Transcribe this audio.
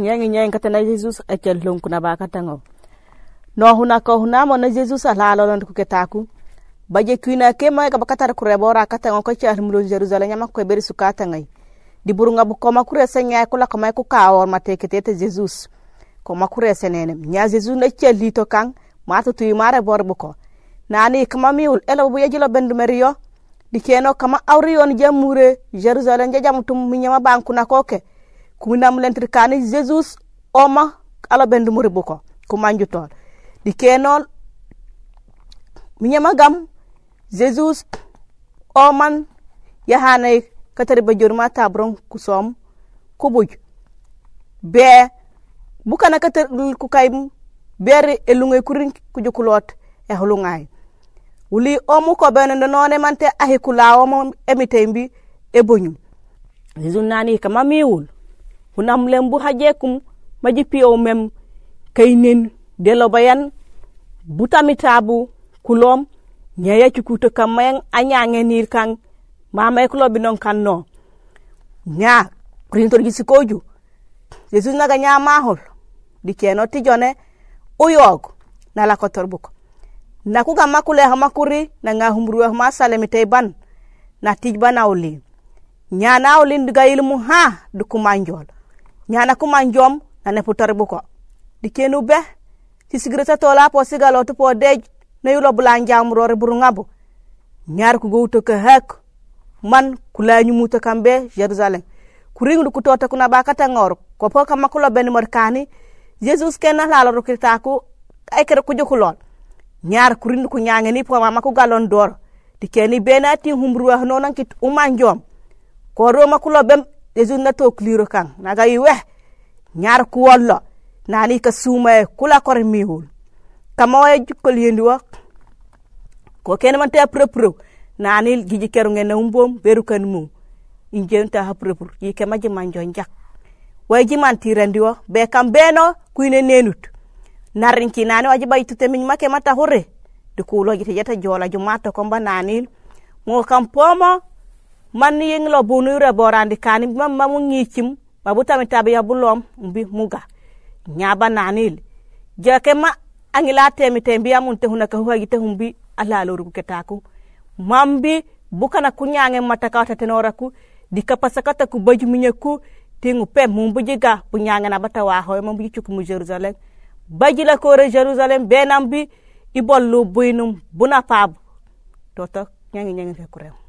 nyengi nyengi katana jesus akel lon kuna ba katango no huna ko huna mo na jesus ala lon ku. Ketaku baje kuina ke mai ka bakatar kure bora katango ko cha mulo jerusalem nyama ko beri sukata ngai. Di burunga bu ko makure senya ko la ko mai ku kawor mate ketete jesus. Ko makure senene nya jesus na chelli to kan mata tuyi mare bor bu ko. Nani kama miul ela bu yajilo bendu meriyo di keno kama awriyon jamure jerusalem jajam tum minyama bankuna koke kuminam lentir kani jesus oma ala bendu muri buko kumanjutol di kenol minyama gam jesus oman yahane katari ba jorma tabron kusom kubuj. Be bukana katar ku kay bere elungay kurin kujukulot e hulungay wuli omu ko bene no none mante ahi kulawo mo emitembi e bonyum jesus nani kama miwul hunam lembu hajekum maji piyo mem kainen delo bayan butamitabu kulom nyaya cukuto kamayang anyange nir kang mama kulo binon kan no nya kurintor gi sikoju jesus naga nya mahol. Di keno tijone uyog na la kotor buko na ku gamma kule hama kuri na nga humru hama salemi tay ban na tij banawli nya nawli ndiga ilmu ha du kumanjol nya na kumanjom na ne putar buko di kenu be ci sigreta tola po sigalo to po dej na yulo burungabu nyar ku gowto ka hak man kula nyumuta kambe jerusalem kuring du kutota kuna bakata ngor ko po kama kulo ben markani jesus kenna lalo ku ay kere ku jokulol nyar kurin ku nyange ni po mama ku galon dor. Di keni bena ti humru wa nonan kit umanjom. Ko roma kulo bem jesus na to kliro kan. Naga iwe. Nyar ku wollo nani ka suma kula kor mihul. Kama way jukkol yendi wa ko ken man nani giji keru ngene umbom beru kan mu. Injen ta prepro yi ke maji manjo jak way ji man tirandi wa be kam beno kuine nenut. Narin ki nani waji bay tute min make mata hore. De kulo jeta jola ju mata ko ba nanil mo kam pomo man yeng lo bunu re borandi kani mam mamu ngichim babu mi tabi ya bulom mbi muga. Nyaba nanil. Jake ma angila temi tembi ya munte huna ka huwa gite humbi ala loru ketaku mambi bukana kunyange mata kata tenora ku di kapasakata ku baju minyaku tingu pe mumbu jiga punyange na bata wa hoy mambu chuku mu jerusalem. Bajila kore jerusalem benambi ibollu buinum buna pab toto nyangi nyangi fe kurew